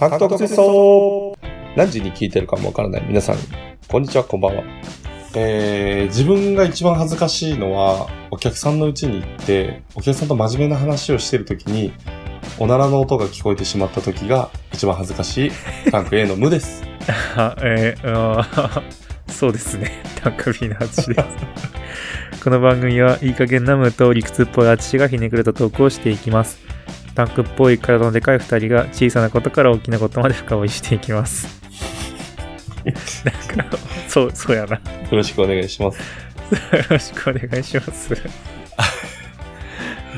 タンクトーク水槽何時に聞いてるかもわからない皆さん、こんにちは、こんばんは。えー、自分が一番恥ずかしいのは、お客さんの家に行って、お客さんと真面目な話をしてるときに、おならの音が聞こえてしまったときが一番恥ずかしい、タンク A の無です。あ、えー、あー そうですね。タンク B の淳です。この番組はいい加減なムと理屈っぽい淳がひねくれたトークをしていきます。タンクっぽい体のでかい二人が小さなことから大きなことまで深追いしていきます。なんか、そう、そうやな。よよろしくお願いします。ろしくお願いします。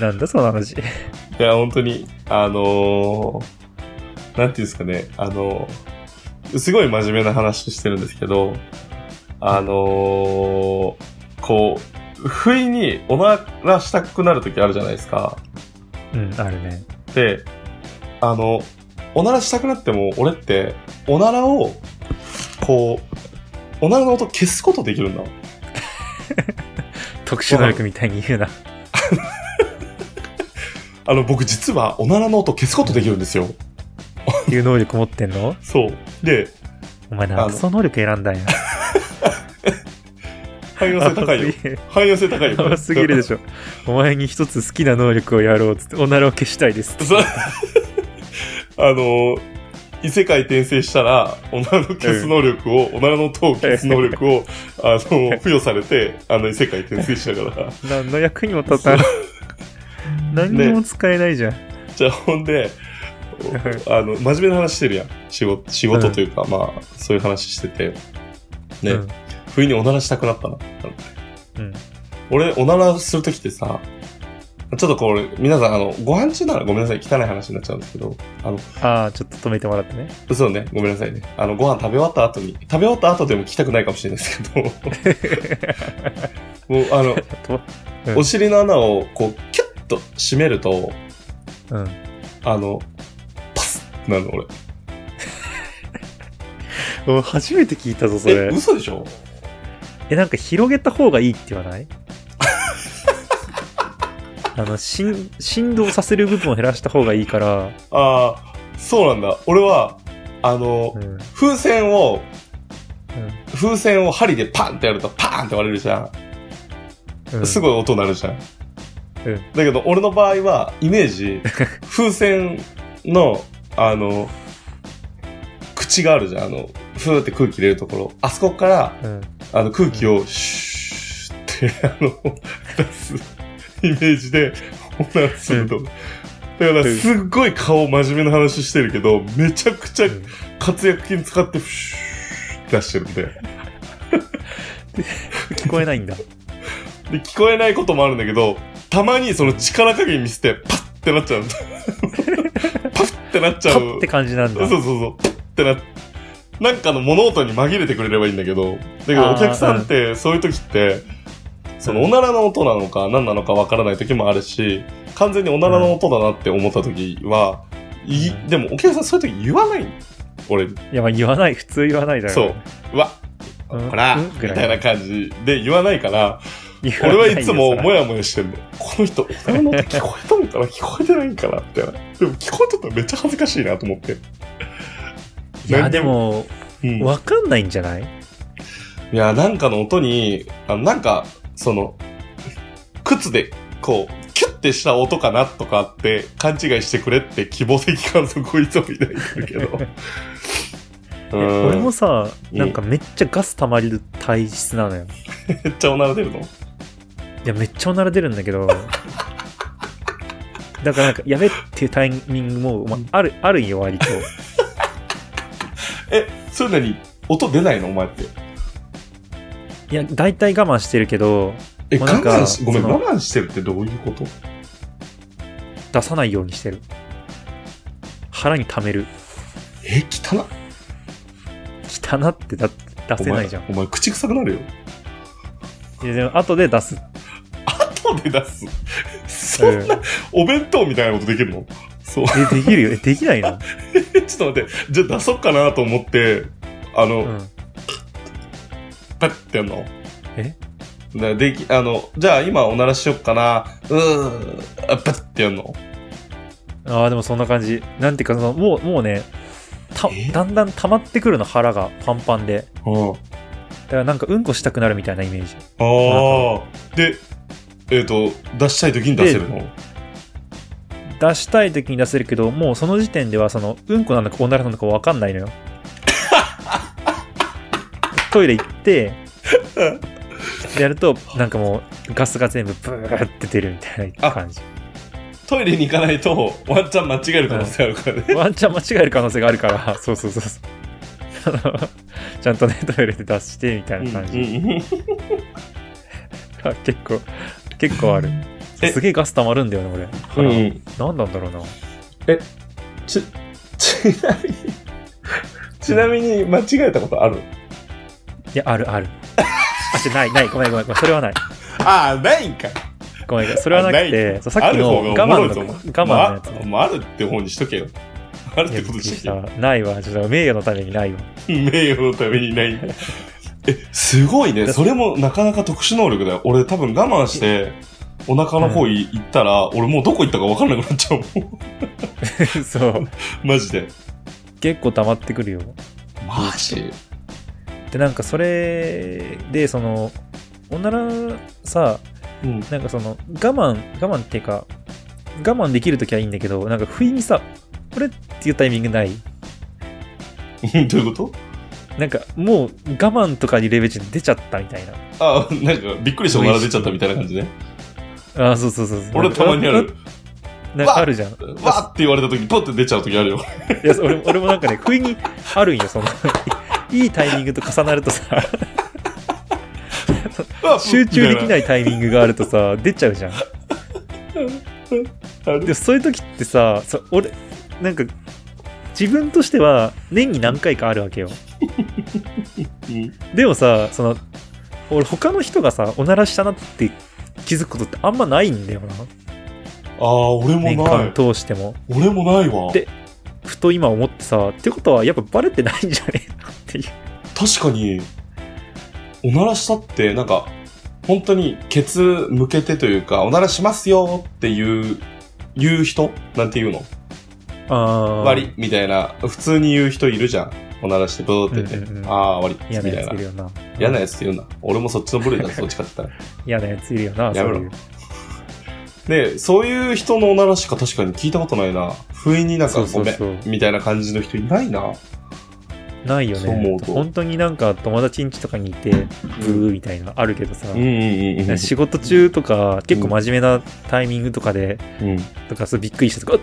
なんだその話。いや、本当に、あのー、なんていうんですかね、あのーすごい真面目な話してるんですけど、あのー、こう、不意におならしたくなるときあるじゃないですか。うん、あるね。で、あの、おならしたくなっても、俺って、おならを、こう、おならの音消すことできるんだ。特殊能力みたいに言うな。あの、僕実はおならの音消すことできるんですよ。いう能力持ってんの？そう。で、お前なその能力選んだんや。汎用性高いよ。汎用性高いよ。甘すぎるでしょ。お前に一つ好きな能力をやろうっつって、おならを消したいです あの、異世界転生したら、おならの消す能力を、おならの音を消す能力を、あの、付与されて、あの、異世界転生したから。何の役にも立たん。何にも使えないじゃん。じゃあ、ほんで、あの、真面目な話してるやん。仕事、仕事というか、まあ、そういう話してて。ね、うん不意におならしたくなったな。うん。俺、おならするときってさ、ちょっとこれ、皆さん、あの、ご飯中ならごめんなさい、汚い話になっちゃうんですけど、あの、ああ、ちょっと止めてもらってね。そうね、ごめんなさいね。あの、ご飯食べ終わった後に、食べ終わった後でも聞きたくないかもしれないですけど、もう、あの、とうんお尻の穴を、こう、キュッと締めると、うん。あの、パスってなるの、俺。お初めて聞いたぞ、そえ、れ。嘘でしょ？え、なんか広げた方がいいって言わない？あの、振、振動させる部分を減らした方がいいから、ああ、そうなんだ。俺は、あのう、ん。うん。風船を、風船を針でパンってやるとパーンって割れるじゃん。うん、すごい音鳴るじゃん。うんだけど、俺の場合は、イメージ、風船の、あの、口があるじゃん。あの、ふーって空気入れるところ。あそこから、うん。あの、空気をシューって、あの、出すイメージで、オナラすると。だから、すっごい顔真面目な話してるけど、めちゃくちゃうん活躍筋使って、シューって出してるんで。聞こえないんだ。で、聞こえないこともあるんだけど、たまにその力加減見せて、パッっ てなっちゃう。パッってなっちゃう。パッって感じなんだ。そうそうそう。パッってな、なんかの物音に紛れてくれればいいんだけど、だけどお客さんってそういう時って、そのおならの音なのか何なのかわからない時もあるし、完全におならの音だなって思った時は、いうんでもお客さんそういう時言わない俺に。いや、まあ言わない。普通言わないだろ。そう。うわ、うん。ほら、うんみたいな感じで言わないから、俺はいつももやもやしてんの。この人、おならの音聞こえたのかな？聞こえてないんかな？みたいな。でも聞こえてたらめっちゃ恥ずかしいなと思って。いや、でも、うん。わかんないんじゃない？いや、なんかの音に、あなんか、その、靴で、こう、キュッてした音かなとかって勘違いしてくれって希望的観測をいつも抱いてるけど。俺もさ、うんなんかめっちゃガス溜まる体質なのよ。めっちゃおなら出るの？いや、めっちゃおなら出るんだけど、だからなんか、やべっていうタイミングも、まあ、ある、あるんよ、割と。え、そういうのに音出ないの？お前って。いや、大体我慢してるけど、え、我慢し、ごめん、我慢してるってどういうこと？出さないようにしてる。腹に溜める。え、汚っ汚ってだ出せないじゃん。お前、お前口臭くなるよ。いやでも後で出す。後で出す。そんな、お弁当みたいなことできるの？そう。え、できるよ。え、できないの？え ちょっと待って、じゃあ出そうかなと思って、あの、うん。パッてやんの？え？だでき、あの、じゃあ今おならしよっかな、うー、あパッてやんの？ああ、でもそんな感じ。なんていうか、その、もう、もうね、たえ？だんだん溜まってくるの腹がパンパンでうん。だからなんかうんこしたくなるみたいなイメージああ。で、えっ、と、出したい時に出せるの？出したい時に出せるけどもうその時点ではそのうんこなのかおならなのか分かんないのよ。トイレ行ってでやるとなんかもうガスが全部ブーって出るみたいな感じ。トイレに行かないと、ワンチャン間違える可能性あるからね。ワンチャン間違える可能性があるから。そうそうそうそう。ちゃんとねトイレで出してみたいな感じ、うんうんあ 結構結構ある。えすげえガス溜まるんだよねうん俺、うん。何なんだろうな。ち、ちなみに、ちなみに間違えたことある？いやあるある。あないない。ごめんごめん。それはない。ああ、ないんか。ごめんそれはなくてそうさっきの我慢の我慢のやつ、まあ、まあ、あるって方にしとけよ。あるってことにしとけよ。さないわ。ちょっと名誉のためにないわ。名誉のためにない。え、すごいね。それもなかなか特殊能力だよ。俺多分我慢して、お腹の方い行ったら、俺もうどこ行ったか分かんなくなっちゃうもん。そう マジで。結構溜まってくるよマジ？でなんかそれでそのおならさうん。なんかその我慢我慢っていうか我慢できるときはいいんだけどなんか不意にさこれっていうタイミングない？どういうこと？なんかもう我慢とかいうレベルで出ちゃったみたいなあ、なんかびっくりしておなら出ちゃったみたいな感じね。あそうそうそうそう。俺たまにある。なんかあるじゃん。わーって言われた時、ポッて出ちゃう時あるよ。いや俺俺もなんかね不意にあるんよその。いいタイミングと重なるとさ。集中できい。ないタイミングがあるとさ出ちゃうじゃん。でそういう時ってさそう俺なんか自分としては年に何回かあるわけよ。うん。でもさその俺他の人がさおならしたなって気づくことってあんまないんだよなああ、俺も年間ない。通しても俺もないわ。でふと今思ってさってことはやっぱバレてないんじゃねえなっていう確かに、おならしたって、なんか、本当にケツ向けてというか、おならしますよっていう、言う人なんて言うの？あー終わりみたいな、普通に言う人いるじゃん。おならしてブーってて、うんうんうんああ、終わり。嫌なみたいなやついる。よな嫌なやつって言うな。俺もそっちの部類だ、そっちかって言ったら。嫌なやついるよなやめろそういうで、そういう人のおならしか確かに聞いたことないな。不意になんかそうそごめうそうんみたいな感じの人いないな。ないよねそう思うと本当になんか友達ん家とかにいてブーみたいなあるけどさ、うんうんうんうん。仕事中とか結構真面目なタイミングとかで、うん。とかそうびっくりしたとかうっ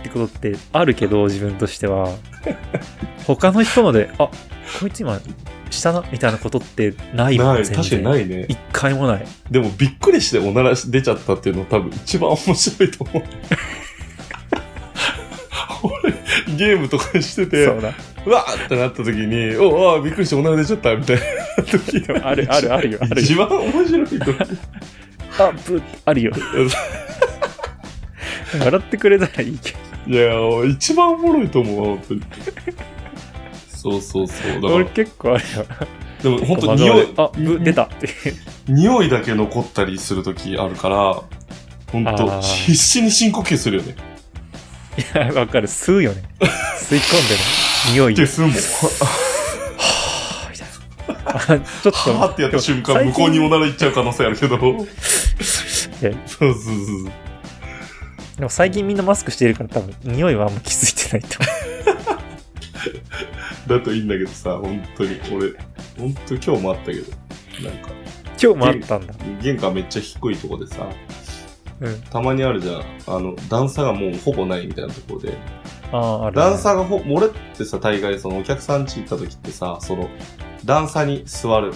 ってことってあるけど自分としては。他の人のであこいつ今したなみたいなことってないもんない、全確かに然ないね。一回もない。でもびっくりしておならし出ちゃったっていうの多分一番面白いと思う。俺、ゲームとかしてて、そうだ。うわーってなった時に、おあびっくりしておなら出ちゃったみたいな時でもあるあるあるよあるよ。一番面白いと。あブあるよ。笑ってくれたらいいけいや、一番おもろいと思うわ、本当に。そうそうそう。だから、結構あるよでも本当真顔匂い、であブ出た。っ て匂いだけ残ったりする時あるから、本当あー。必死に深呼吸するよね。いやわかる。吸うよね。吸い込んでね。匂い。ってすんもん。ちょっと。はーってやった瞬間、向こうにおなら行っちゃう可能性あるけど。そうえそうそう。でも最近みんなマスクしてるから多分匂いはあんま気づいてないと思だといいんだけどさ、本当に。俺、本当今日もあったけど。なんか、う今日もあったんだ玄関めっちゃ低いとこでさ、うんたまにあるじゃん。あの、段差がもうほぼないみたいなところで。ああある、ね、段差がほ、俺ってさ、大概そのお客さん家行った時ってさ、その、段差に座る。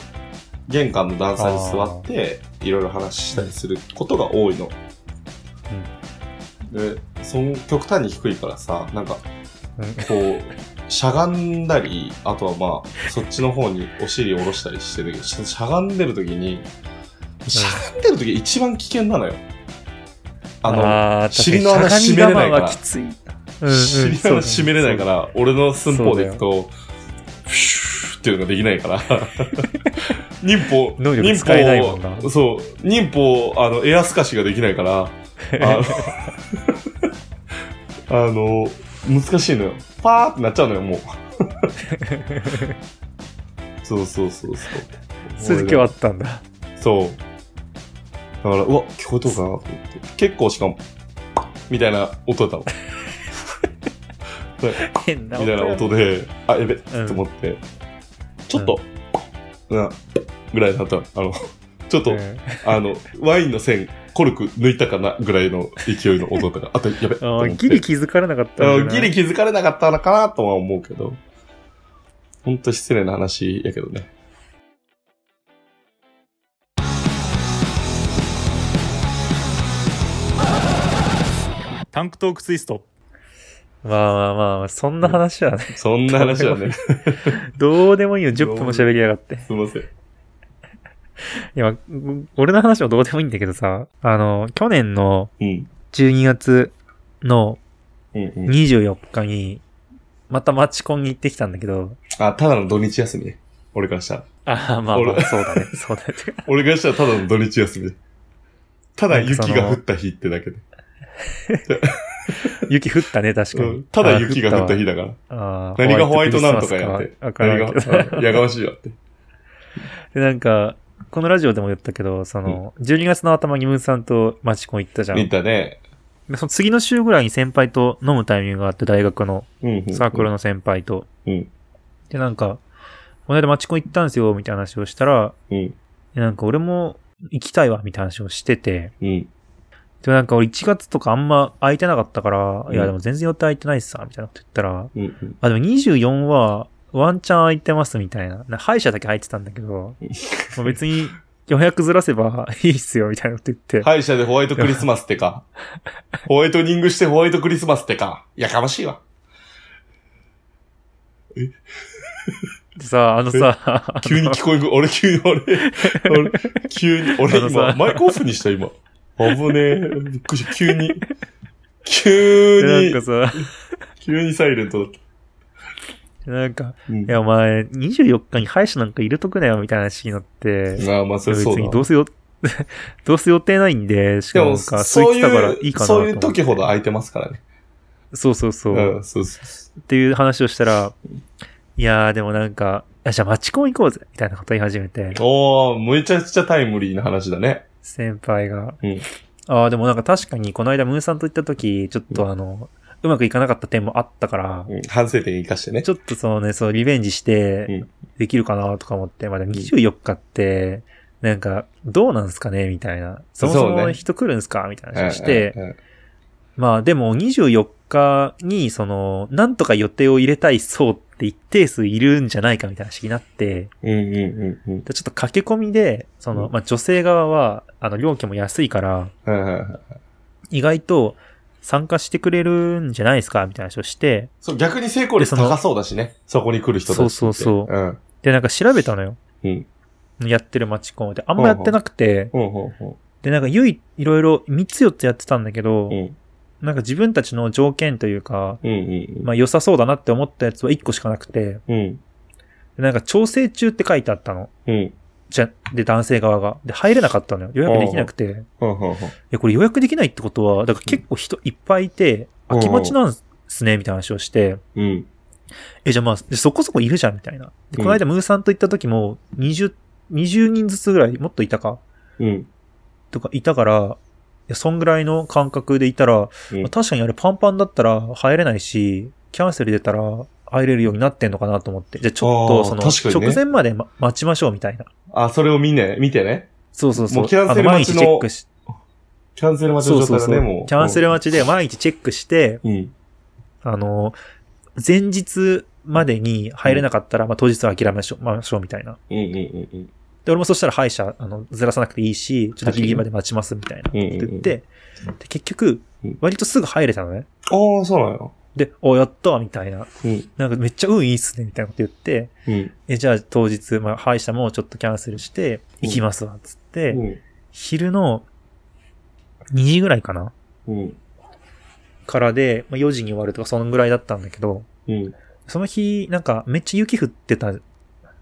玄関の段差に座って、いろいろ話したりすることが多いの。で、その極端に低いからさ、なんか、うん。こう、しゃがんだり、あとはまあ、そっちの方にお尻を下ろしたりしてるけど、ししゃがんでる時に、しゃがんでる時が一番危険なのよ。あの、あー尻の穴確かに閉めれないから。うんうん尻の穴閉めれないから、俺の寸法でいくと、フシューっていうのができないから、忍法、能力忍使えないもんな。法、そう、忍法、あの、エアスカシができないから、あの、あの難しいのよ。パーってなっちゃうのよ、もう。そうそうそうそう。続きはあったんだ。そう。だから、うわ、聞こえとるかなと思って。結構しかも、みたいな音だったの。変なみたいな音で。で、あ、やべ、と思って、ちょっと、な、ぐらいだったのあの、ちょっと、うんあの、ワインの線、コルク抜いたかなぐらいの勢いの音だったから、あと、やべ、とあギリ気づかれなかったギリ気づかれなかったのかなとは思うけど、ほんと失礼な話やけどね。タンクトークツイスト。まあまあまあまあ、そんな話はね、そんな話はね、どうでもいいよ。10分も喋りやがって。すいません。いや、う俺の話もどうでもいいんだけどさ、あの、去年のうん。12月のうんうん。24日に、またマチコンに行ってきたんだけど、あ、ただの土日休みね。俺からしたら。ああ、まあま俺あ、そうだね。そうだね。俺からしたらただの土日休みで。ただ雪が降った日ってだけで。雪降ったね、確かに。うん。ただ雪が降ったあ日だから。何がホワイトなんとかやって。何。が、うんやがましいわって。で、なんか、このラジオでも言ったけど、その、12月の頭にムーンさんとマチコン行ったじゃん。見たね。でその次の週ぐらいに先輩と飲むタイミングがあって、大学の。サークルの先輩と。うん。で、なんか、この間マチコン行ったんですよ、みたいな話をしたら、うん。でなんか俺も行きたいわ、みたいな話をしてて、うん。でもなんか俺1月とかあんま空いてなかったから、うんいやでも全然予定空いてないっすさ、みたいなこと言ったら、うん。うん。あ、でも24はワンチャン空いてますみたいな。な歯医者だけ入ってたんだけど、もう別に予約ずらせば いいっすよ、みたいなこと言って。歯医者でホワイトクリスマスってか。ホワイトニングしてホワイトクリスマスってか。やかましいわ。でさ、あのさ、急に聞こえる。俺急に、俺、俺、急に、俺今、マイクオフにした今。危ねえ。びっくりした。急に、急にでなんか、さ、急にサイレントだった。なんか、うんいやお前24日に歯医者なんか入れとくなよ、みたいな話になって、まあまあ、それ別そうだ。にどうせよ、どうせ予定ないんで、しかもそうそう言ってたからいうかなとそういう。時ほど空いてますからね。そうそうそう。うん、そうそうそっていう話をしたら、いやーでもなんか、あじゃあマチコン行こうぜみたいなこと言い始めてう。、おー、めちゃくちゃタイムリーな話だね。先輩が。うんああ、でもなんか確かにこの間ムーさんと行った時、ちょっとあの、うまくいかなかった点もあったから、うん、反省点生かしてね。ちょっとそのね、そう、リベンジしてうん、できるかなとか思って、まだ24日って、なんか、どうなんすかねみたいな。そもそも人来るんすかみたいな話をして、まあでも24日に、その、なんとか予定を入れたい層って一定数いるんじゃないかみたいな話になって、うんうんうんうん。でちょっと駆け込みで、その、うん。まあ女性側は、あの、料金も安いから、意外と参加してくれるんじゃないですかみたいな話をして、そう、逆に成功率高そうだしね。そこに来る人たちって。そうそうそううん。で、なんか調べたのよ。うん。やってるマチコンで。あんまやってなくて、ほうほうほで、なんか唯一いろいろ3つ4つやってたんだけど、う。うん。なんか自分たちの条件というか、うんうんまあ良さそうだなって思ったやつは1個しかなくて、うん。うん。でなんか調整中って書いてあったの。うん。じゃ、で、男性側が。で、入れなかったのよ。予約できなくて。いほうほうほう。や、これ予約できないってことは、だから結構人いっぱいいて、うん空き待ちなんすね、みたいな話をして、うん。え、じゃあまあ、そこそこいるじゃん、みたいな。で、この間、ムーさんと行った時も、20、20人ずつぐらい、もっといたかうん。とかいたから、いや、そんぐらいの感覚でいたら、うんまあ確かにあれパンパンだったら入れないし、キャンセル出たら入れるようになってんのかなと思って。じゃあちょっあと、ーその、直前まで、ま待ちましょうみたいな。あ、それを見ね、見てね。そうそうそう。もうキャンセル待ちの日チェックし、キャンセル待ちその状態だね、うそうそう。もう。キャンセル待ちで毎日チェックして、うん。あの、前日までに入れなかったら、まあ当日は諦めましょう、ましょうみたいな。うんうんうんうん。で、俺もそしたら歯医者、あの、ずらさなくていいし、ちょっとギリギリまで待ちますみたいな。うんうんうんって言って、で、結局うん、割とすぐ入れたのね。ああ、そうなので、お、やったみたいな。うん。なんかめっちゃ運いいっすね、みたいなこと言って、うん。え、じゃあ当日、まあ、歯医者もちょっとキャンセルして、行きますわ、つって、うん。昼の2時ぐらいかなうん。からで、まあ、4時に終わるとか、そのぐらいだったんだけど、うん。その日、なんかめっちゃ雪降ってた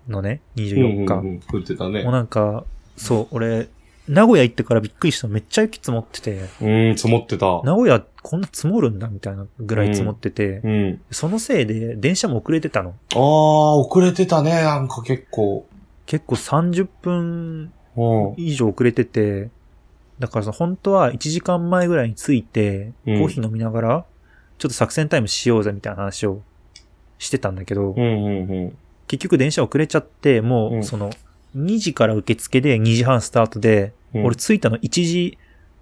のね、24日。うんうんうん。降ってたねもう。なんか、そう、俺、名古屋行ってからびっくりした。めっちゃ雪積もってて、うん、積もってた。名古屋こんな積もるんだみたいなぐらい積もってて、うん。そのせいで電車も遅れてたの。ああ、遅れてたね、なんか結構。結構30分うん。以上遅れてて、だからさ、本当は1時間前ぐらいに着いて、うんコーヒー飲みながら、ちょっと作戦タイムしようぜみたいな話をしてたんだけど、うん、うん、うん。結局電車遅れちゃって、もうんうその、2時から受付で2時半スタートで、うん。俺着いたの1時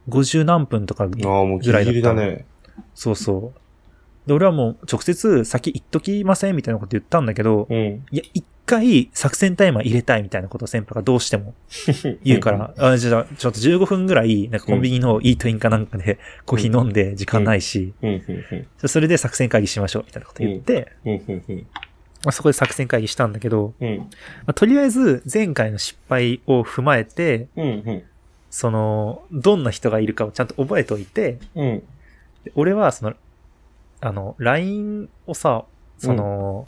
50何分とか、ああ、もうギリギリだね。そうそう。で、俺はもう直接先行っときませんみたいなこと言ったんだけど、うん。いや、一回作戦タイマー入れたいみたいなことを先輩がどうしても 言うから、あじゃあ、ちょっと15分ぐらい、なんかコンビニのイートインかなんかでコーヒー飲んで時間ないし、それで作戦会議しましょうみたいなこと言って、うん。うん、うん、まあ、そこで作戦会議したんだけど、うん。まあ、とりあえず前回の失敗を踏まえて、うん、うん。その、どんな人がいるかをちゃんと覚えておいて、うん。で俺はその、あの、LINE をさ、その、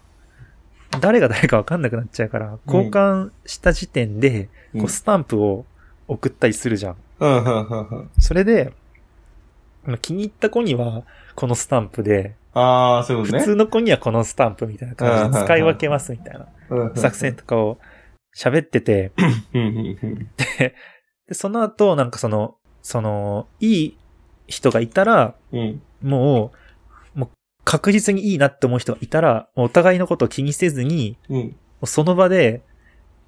誰が誰かわかんなくなっちゃうから、交換した時点で、うんこう、スタンプを送ったりするじゃん。うん、うん、うん。それで、まあ気に入った子には、このスタンプで、ああ、そういうことね。普通の子にはこのスタンプみたいな感じで使い分けますみたいなうん作戦とかを喋ってて。で、でその後、なんかその、その、いい人がいたら、うん。もう、もう確実にいいなって思う人がいたら、もうお互いのことを気にせずに、うん。もうその場で、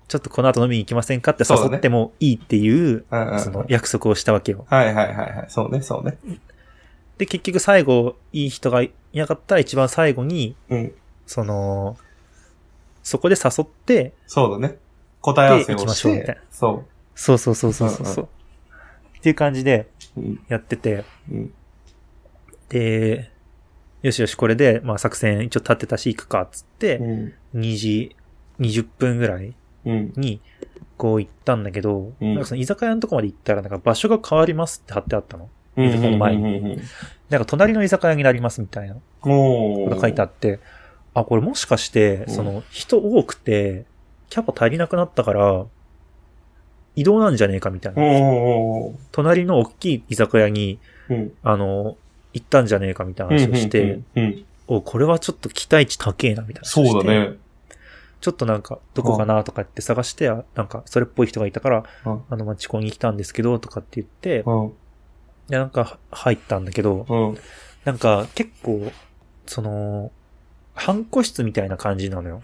ちょっとこの後飲みに行きませんかって誘ってもいいっていう、その約束をしたわけよ。はいはいはいはい。そうね、そうね。で、結局最後、いい人がいなかったら一番最後に、うん。その、そこで誘って、そうだね。答え合わせをで行きまししょうみたいな、てそそうそうそうそうそうそう、っていう感じでう。うん。やってて、うん。で、よしよし、これで、まあ作戦一応立てたし行くか、っつって、うん。2時、20分ぐらいうん。に、こう行ったんだけど、うんなんかその居酒屋のとこまで行ったら、なんか場所が変わりますって貼ってあったの。うん。この前になんか隣の居酒屋になりますみたいなこと書いてあって、あ、これもしかして、うんその人多くて、キャパ足りなくなったから、移動なんじゃねえかみたいな。隣の大きい居酒屋に、うん。あの、行ったんじゃねえかみたいな話をして。お、これはちょっと期待値高えなみたいな。そうだね。ちょっとなんか、どこかなとかって探して、あなんか、それっぽい人がいたから、うんあの、町コンに来たんですけど、とかって言って、うん。で、なんか、入ったんだけど、うん。なんか、結構、その、半個室みたいな感じなのよ。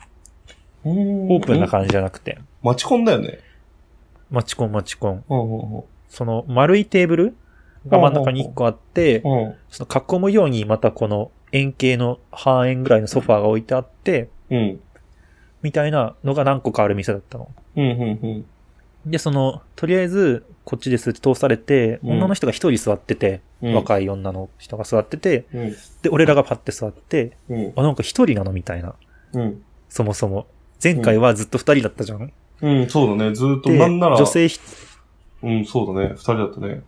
オオープンな感じじゃなくて。マチコンだよね。マチコンマチコン。うんうんその、丸いテーブルが真ん中に1個あって、うん。うん。その囲むようにまたこの円形の半円ぐらいのソファーが置いてあって、うん。みたいなのが何個かある店だったの。うんうんで、その、とりあえず、こっちですって通されて、うん女の人が一人座ってて、うん。若い女の人が座ってて、うん。で、俺らがパッて座って、うん。あ、なんか一人なのみたいな。うん。そもそも。前回はずっと二人だったじゃん。うん、そうだね。ずーっと、で、なんなら。女性ひ、うん、そうだね。二人だったね。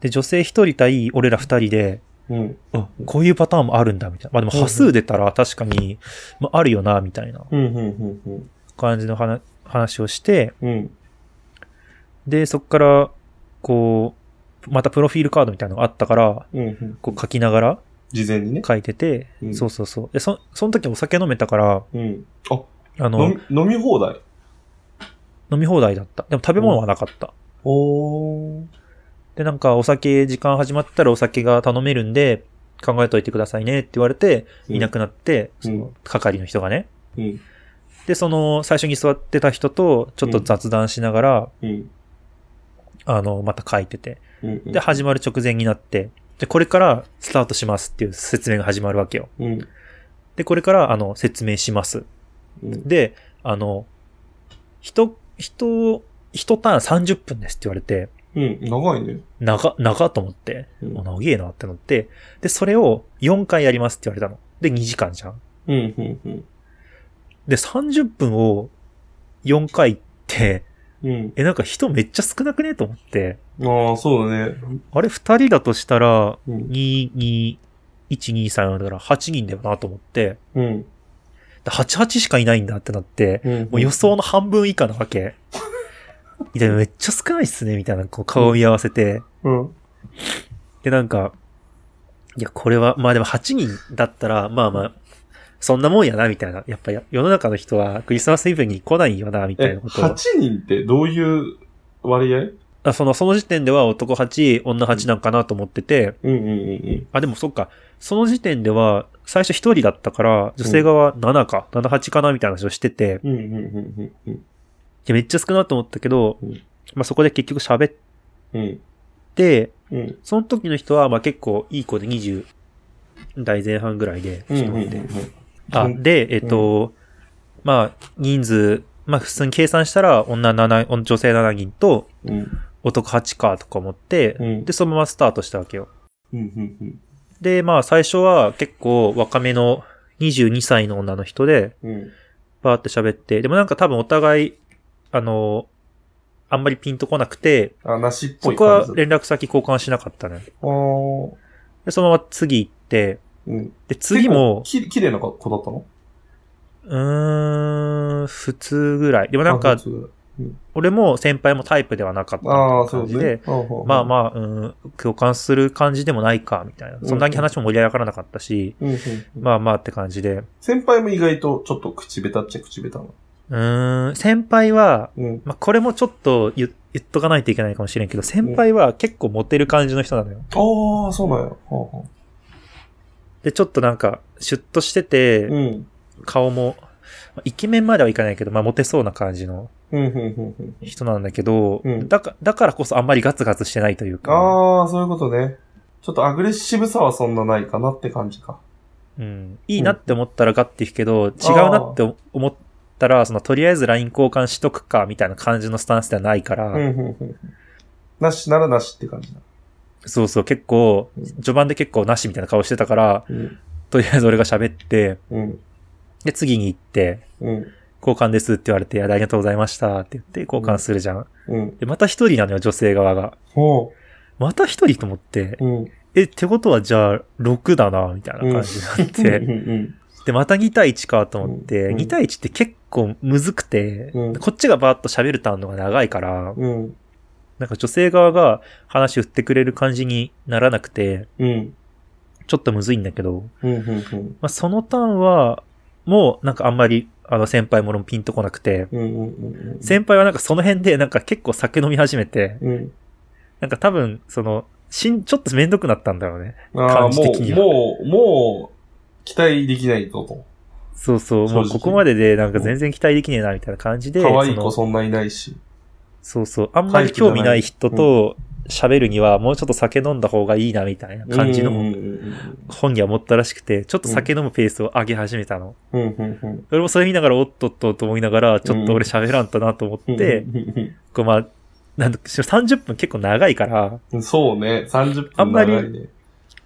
で、女性一人対俺ら二人で、うん。あ、こういうパターンもあるんだ、みたいな。まあでも、端数出たら確かに、まああるよな、みたいなうん、うん、うん、うん。感じの話話をして、うん。で、そっから、こう、またプロフィールカードみたいなのがあったから、うん、うん。こう書きながら事前にね。書いてて、うんそうそうそう。で、そ、その時お酒飲めたから、うん。あ、あの、飲み、放題？飲み放題だった。でも食べ物はなかった。おー。で、なんかお酒時間始まったらお酒が頼めるんで、考えといてくださいねって言われて、いなくなって、うんその、係の人がね。うん。で、その、最初に座ってた人と、ちょっと雑談しながら、うん。あの、また書いてて。うん。で、始まる直前になって、で、これからスタートしますっていう説明が始まるわけよ。うん。で、これから、あの、説明します。うん。で、あの、人、人、一ターン30分ですって言われて、うん。長いね。長、長と思って、うんもう長えなってなって、で、それを4回やりますって言われたの。で、2時間じゃん。うん。うん。うん。で、30分を4回って、うん。え、なんか人めっちゃ少なくね？と思って、ああ、そうだね。あれ2人だとしたら、うん。2、2、1、2、3だから8人だよなと思って、うん。で88しかいないんだってなって、うん。もう予想の半分以下なわけ。いや、めっちゃ少ないっすね、みたいな、こう顔を見合わせて、うん。で、なんか、いや、これは、まあでも8人だったら、まあまあ、そんなもんやな、みたいな。やっぱや世の中の人はクリスマスイブに来ないよな、みたいえ、なことを8人ってどういう割合？あその、その時点では男8、女8なんかなと思ってて、うんうんうんあ、でもそっか、その時点では、最初1人だったから、女性側7か、7、8かな、みたいな話をしてて、うん。うんうんうんうんうん。いやめっちゃ少なと思ったけど、うんまあそこで結局喋っうん。て、うん。その時の人は、まあ結構いい子で20代前半ぐらいで、うんうんうん人でうん。あ、うんで、えっと、まあ、人数、まあ普通に計算したら、女7、女性7人とうん。男8かとか思って、うんで、そのままスタートしたわけよ。で、まあ最初は結構若めの22歳の女の人で、うん。バーって喋って、でもなんか多分お互い、あの、あんまりピンとこなくて、あ、なしっぽそこい感じだ。は連絡先交換しなかったね。で、そのまま次行って、うん。で、次も、き、綺麗な子だったの？うーん、普通ぐらい。でもなんかあ、普通俺も先輩もタイプではなかった感じで、ね。あまあまあ、うん、共感する感じでもないか、みたいな。そんなに話も盛り上がらなかったし、あ。うんうん。まあまあって感じで。先輩も意外とちょっと口下手っちゃ口下手なの？うーん、先輩は、うん。まあこれもちょっと言言っとかないといけないかもしれんけど、先輩は結構モテる感じの人なのよ。ああ、そうなんや。はあはあで、ちょっとなんか、シュッとしてて、うん。顔も、まあイケメンまではいかないけど、まあモテそうな感じのうん、うん、うんうん。人なんだけど、うんだかだからこそあんまりガツガツしてないというか、ああ、そういうことね。ちょっとアグレッシブさはそんなないかなって感じか。うん、いいなって思ったらガッて引くけど、違うなって思ったら、そのとりあえず LINE 交換しとくか、みたいな感じのスタンスではないから、うん、うん、うん。なしならなしって感じだ。そうそう、結構うん、序盤で結構なしみたいな顔してたから、うん、とりあえず俺が喋って、うん、で、次に行って、うん、交換ですって言われて、ありがとうございましたって言って交換するじゃん。うん。で、また一人なのよ、女性側が。ほまた一人と思って。え、ってことはじゃあ、6だな、みたいな感じになっうん、て、うん、で、また2対1かと思って、うん。2対1って結構むずくて、うん。こっちがバーッと喋るターンのが長いから、うん、なんか女性側が話振ってくれる感じにならなくて、うん、ちょっとむずいんだけど、うん、うん、まあ、そのターンは、もうなんかあんまり、あの先輩もピンとこなくて、うん、うん、うん。先輩はなんかその辺でなんか結構酒飲み始めて、うん。なんか多分、その、しん、ちょっとめんどくなったんだろうね。感じ的にはもう、もう、もう、期待できないぞと。そうそう、もうここまででなんか全然期待できねえなみたいな感じで、可愛い子そんないないし。そうそう、あんまり興味ない人と喋るにはもうちょっと酒飲んだ方がいいなみたいな感じの本には持ったらしくて、ちょっと酒飲むペースを上げ始めたの。俺もそれ見ながらおっとっとと思いながら、ちょっと俺喋らんとなと思って、こうまあ、なんだ、30分結構長いから、うんそうね、30分長いね。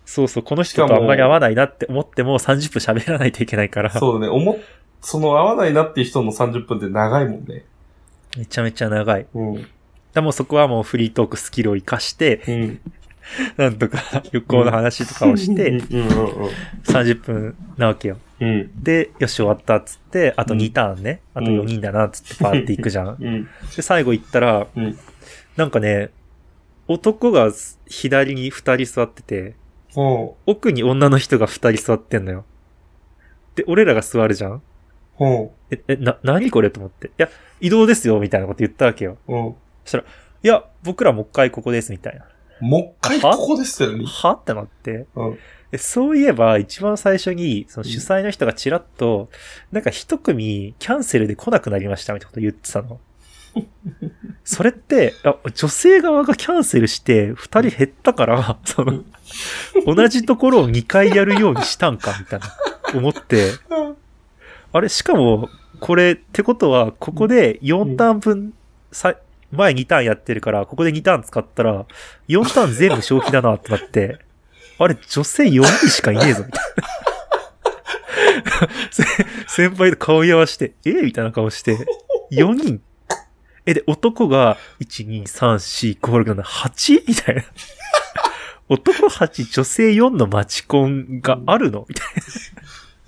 そうそう、この人とあんまり合わないなって思っても30分喋らないといけないから、そうだね、思っ、その合わないなっていう人の30分って長いもんね。めちゃめちゃ長い。うん。でもそこはもうフリートークスキルを活かして、うん。なんとか旅行の話とかをして、うんうん30分なわけよ。うん。うん。で、よし終わったっつって、あと2ターンね、あと4人だなっつってパーっていくじゃん。うん。で、最後行ったら、うん。なんかね、男が左に2人座ってて、ほ奥に女の人が2人座ってんのよ。で、俺らが座るじゃんう。ほえ、え、な、何これと思って。いや、移動ですよ、みたいなこと言ったわけよ。う。うん。いや、僕らもう一回ここです、みたいな。もう一回ここですよね。は？ってなって。うん。でそういえば、一番最初に、その主催の人がチラッと、なんか一組キャンセルで来なくなりました、みたいなこと言ってたの。それって、あ女性側がキャンセルして、二人減ったから、その、同じところを2回やるようにしたんか、みたいな、思って、あれ、しかも、これ、ってことは、ここで4ターン分、さ、前2ターンやってるから、ここで2ターン使ったら、4ターン全部消費だなってなって、あれ、女性4人しかいねえぞ、みたいな。先輩と顔合わせて、えみたいな顔して、4人え、で、男が、1、2、3、4、5、6、7、8? みたいな。男8、女性4のマチコンがあるの？みたいな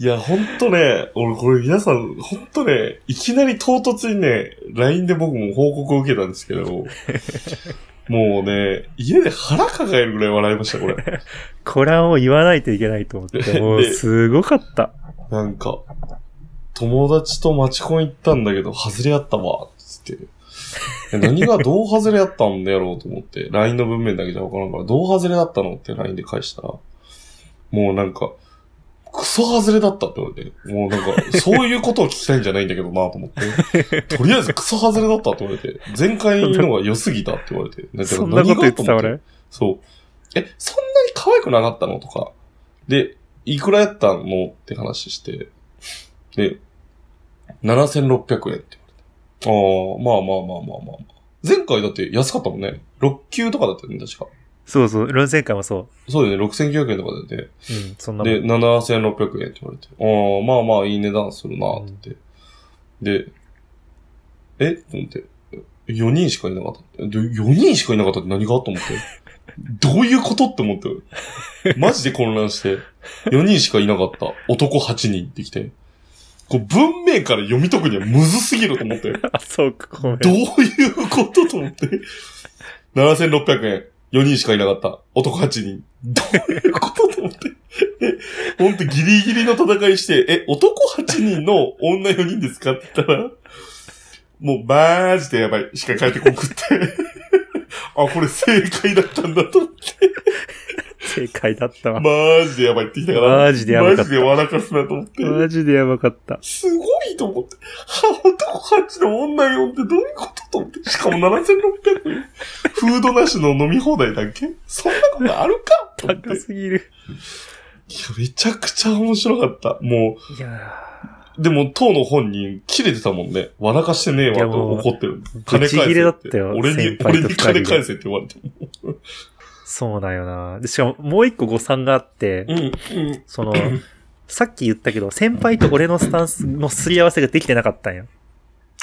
いや、ほんとね、俺これ皆さん、ほんとね、いきなり唐突にね、LINE で僕も報告を受けたんですけど、もうね、家で腹抱えるぐらい笑いました、これ。これはもう言わないといけないと思って、もうすごかった。なんか、友達とマチコン行ったんだけど、外れやったわ、つって。え何がどう外れやったんだろうと思って、LINE の文面だけじゃわからんから、どう外れだったのって LINE で返したら、もうなんか、クソ外れだったって言われて、もうなんか、そういうことを聞きたいんじゃないんだけどなと思って、とりあえずクソ外れだったって言われて、前回のが良すぎたって言われて、だか何がと思俺。そう。え、そんなに可愛くなかったのとか？で、いくらやったのって話して。で、7600円って言われて。ああ、まあまあまあまあまあまあ。前回だって安かったもんね。6級とかだったよね、確か。そうそう、論戦会もそそうだよね、6900円とかでて。う。うん、そんなもん。で、7600円って言われて。ああ、まあまあいい値段するなって言って。で、え？と思って。4人しかいなかった。で、4人しかいなかったって何がと思って？どういうことって思って。マジで混乱して。4人しかいなかった。男8人ってきて。こう文面から読み解くにはむずすぎると思って。あ、そうか、ごめん。どういうことと思って。7600円。4人しかいなかった。男8人。どういうことと思って。え、ほんとギリギリの戦いして、え、男8人の女4人ですかって言ったら、もうマジでやばい。しか帰ってこくって。あ、これ正解だったんだと思って。正解だったわ。マジでやばいって言ったから。マジでやばかったマジで笑かすなと思って。マジでやばかった。すごいと思って。は、男8の女4ってどういうことと思って。しかも7600円。フードなしの飲み放題だっけ？そんなことあるか？高すぎる。や、めちゃくちゃ面白かった。もいやう、でも当の本人、切れてたもんね。笑かしてねえわと怒ってる。ー、ブチ切れだったよ。俺に先、俺に金返せって言われても。そうだよな。でしかも、もう一個誤算があって、うん、うん。その、さっき言ったけど、先輩と俺のスタンスのすり合わせができてなかったんよ。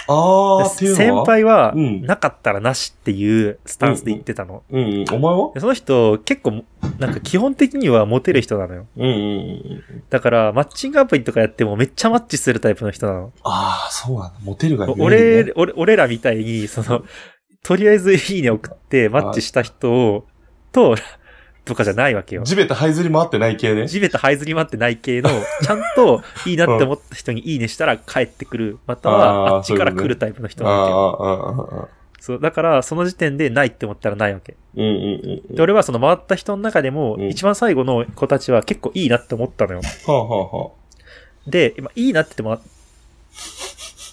あー、っていうの先は輩は、うんなかったらなしっていうスタンスで言ってたの。うん、うん。お前は？でその人、結構、なんか基本的にはモテる人なのよ。うん、うん、うん。だから、マッチングアプリとかやってもめっちゃマッチするタイプの人なの。あー、そうなんだ。モテるがね俺、俺、俺らみたいに、その、とりあえずいいね送ってマッチした人を、と、とかじゃないわけよ。地べた這いずり回ってない系ね。地べた這いずり回ってない系の、ちゃんといいなって思った人にいいねしたら帰ってくる。または、あっちから来るタイプの人なわけよ。ああ、ああ、ああ。そう、だから、その時点でないって思ったらないわけ。うんうんうん。で、俺はその回った人の中でも、うん一番最後の子たちは結構いいなって思ったのよ。はあはあはで、今いいなって言っても、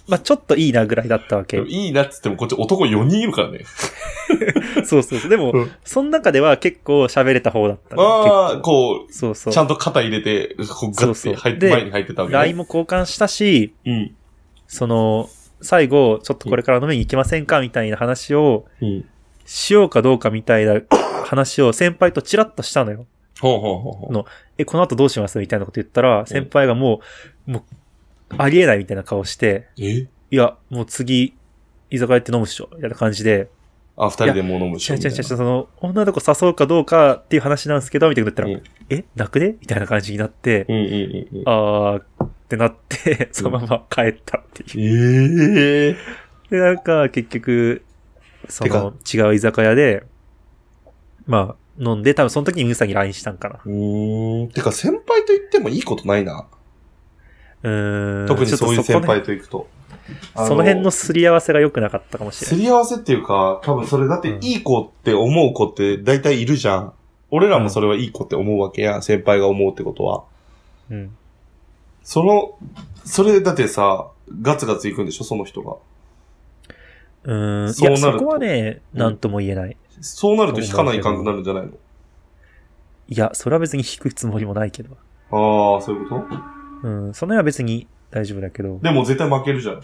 まあちょっといいなぐらいだったわあ。け。いいなっつってもこっち男4人いるからね。そうそうそう。でも、うんその中では結構喋れた方だったのああ、こそうそうう、ちゃんと肩入れて、こうガッて入って、で前に入ってたわけね。LINE も交換したし、うん。その、最後、ちょっとこれから飲みに行きませんかみたいな話を、うん。しようかどうかみたいな 話を先輩とチラッとしたのよ。ほうほうほうほう。のえ、この後どうしますみたいなこと言ったら、先輩がもう、もう、ありえないみたいな顔して、え？いや、もう次、居酒屋って飲むっしょみたいな感じで、あ、二人でもう飲むしちゃちゃちゃちゃ、その、女の子誘うかどうかっていう話なんですけど、みたいなこと言ったら、うんえ、楽でみたいな感じになって、うんうんうんうん。あーってなって、そのまま帰ったっていう。ええで、なんか、結局、そての、違う居酒屋で、まあ、飲んで、多分その時にムーさんに LINE したんかな。うーん。てか、先輩と言ってもいいことないな。うーん。特にそういう先輩と行くと。その辺のすり合わせが良くなかったかもしれない。すり合わせっていうか、多分それだってうんいい子って思う子って大体いるじゃん。俺らもそれはいい子って思うわけやん。先輩が思うってことは。うん。その、それだってさ、ガツガツ行くんでしょその人が。うーん。そうなるとそこはね、うんなんとも言えない。そうなると引かないかんくなるんじゃないの？いや、それは別に引くつもりもないけど。ああ、そういうこと？うん。その辺は別に大丈夫だけど。でも絶対負けるじゃん。う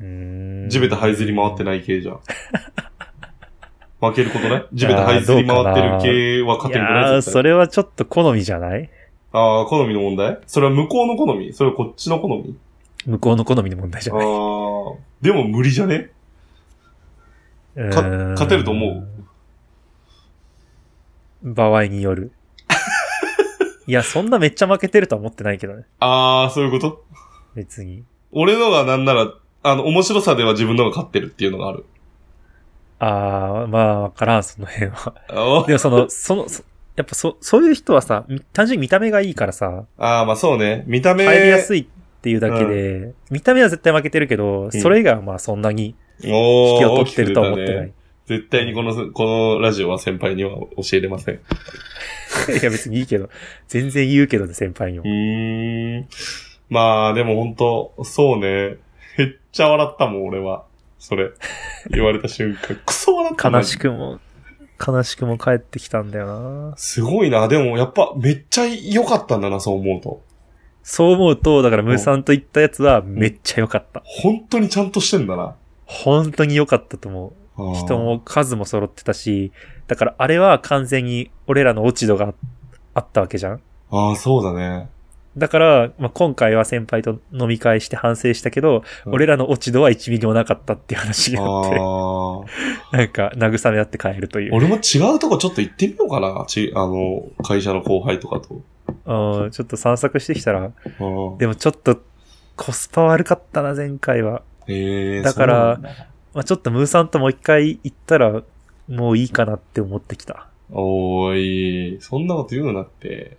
ーん。地べた這いずり回ってない系じゃん。負けることね。地べた這いずり回ってる系は勝いてるくない絶対それはちょっと好みじゃない？ああ、好みの問題？それは向こうの好み？それはこっちの好み？向こうの好みの問題じゃああない？ー、でも無理じゃね？か勝てると思う？場合による。いや、そんなめっちゃ負けてるとは思ってないけどね。あー、そういうこと？別に。俺のがなんなら、あの、面白さでは自分のが勝ってるっていうのがある。あー、まあ、わからん、その辺は。あでもその、その、そやっぱそ、そういう人はさ、み単純に見た目がいいからさ、あー、まあそうね。見た目。入りやすいっていうだけで、見た目は絶対負けてるけど、それ以外はまあそんなにおー引きを取ってるとは思ってない。大きく出たね絶対にこの、このラジオは先輩には教えれません。う いや別にいいけど、全然言うけどね、先輩にも。ーん。まあ、でも本当そうね。めっちゃ笑ったもん、俺は。それ。言われた瞬間。クソ笑った悲しくも、悲しくも帰ってきたんだよなすごいな。でも、やっぱ、めっちゃ良かったんだな、そう思うと。そう思うと、だからムーさんと言ったやつはめっちゃ良かった。本当にちゃんとしてんだな。本当に良かったと思う。人。も数も揃ってたし、だからあれは完全に俺らの落ち度があったわけじゃんああ、そうだね。だから、まあ、今回は先輩と飲み会して反省したけど、うん俺らの落ち度は1ミリもなかったっていう話があって。なんか慰め合って帰るという。俺も違うとこちょっと行ってみようかな。ち、あの、会社の後輩とかと。うんちょっと散策してきたら、うんでもちょっとコスパ悪かったな、前回は。ええだからまあ、ちょっとムーさんともう一回行ったら、もういいかなって思ってきた。おーい、そんなこと言うなって。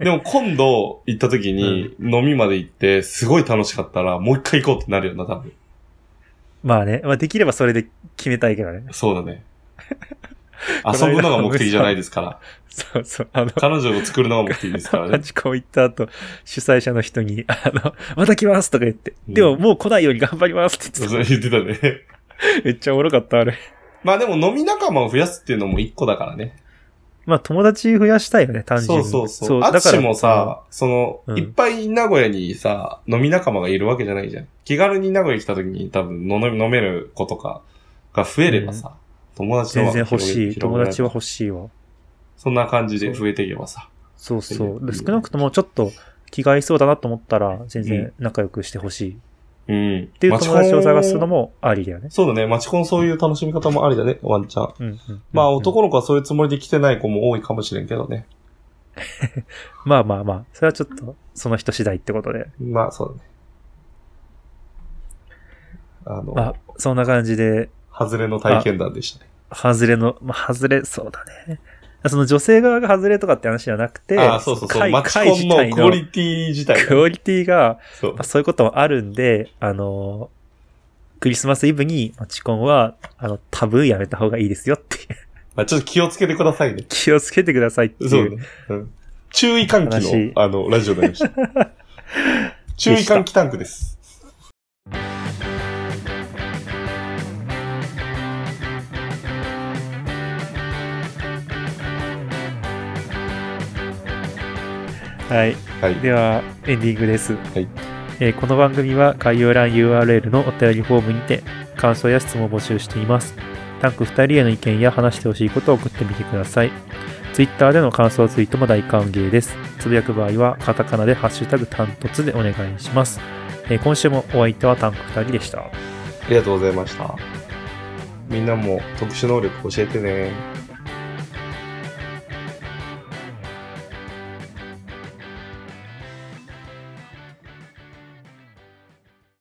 でも今度行った時に飲みまで行ってすごい楽しかったらもう一回行こうってなるよな、多分。まあね、まあできればそれで決めたいけどね。そうだね。遊ぶのが目的じゃないですから。そうそう。あの、彼女を作るのが目的ですからね。マジコン行った後、主催者の人に、あの、また来ますとか言って、うんでももう来ないように頑張りますってそ言ってれ言ってたね。た。めっちゃおもろかった、あれ。まあでも飲み仲間を増やすっていうのも一個だからね。まあ友達増やしたいよね、単純そうに。そうそう。あっちもさ、その、うんいっぱい名古屋にさ、飲み仲間がいるわけじゃないじゃん。気軽に名古屋来た時に多分飲め飲める子とかが増えればさ、友達の全然欲しい。友達は欲しいわ。そんな感じで増えていけばさ。そうそう。少なくともちょっと気が合いそうだなと思ったら、全然仲良くしてほしい。うん。っっていう友達を探すの。もありだよね。そうだね。マチコンそういう楽しみ方もありだね、ワンちゃん。うんうん。まあうん男の子はそういうつもりで来てない子も多いかもしれんけどね。まあまあまあ、それはちょっと、その人次第ってことで。まあそうだね。あの、まあ、そんな感じで、外れの体験談でしたね。外れの、まあ、外れ、そうだね。その女性側が外れとかって話じゃなくて、ああ、そうそうそう。会マチ会コンのクオリティ自体クオリティが、そうまあ、。そういうこともあるんで、あの、クリスマスイブにマチコンは、あの、タブーやめた方がいいですよっていうまあちょっと気をつけてくださいね。気をつけてくださいっていう。そうね。うん。注意喚起話の、あの、ラジオになりました。注意喚起タンクです。はい。はい。では、エンディングです。はい。えーこの番組は概要欄 URL のお便りフォームにて感想や質問を募集しています。タンク2人への意見や話してほしいことを送ってみてください。Twitter での感想ツイートも大歓迎です。つぶやく場合はカタカナでハッシュタグタントツでお願いします。えー今週もお相手はタンク2人でした。ありがとうございました。みんなも特殊能力教えてね。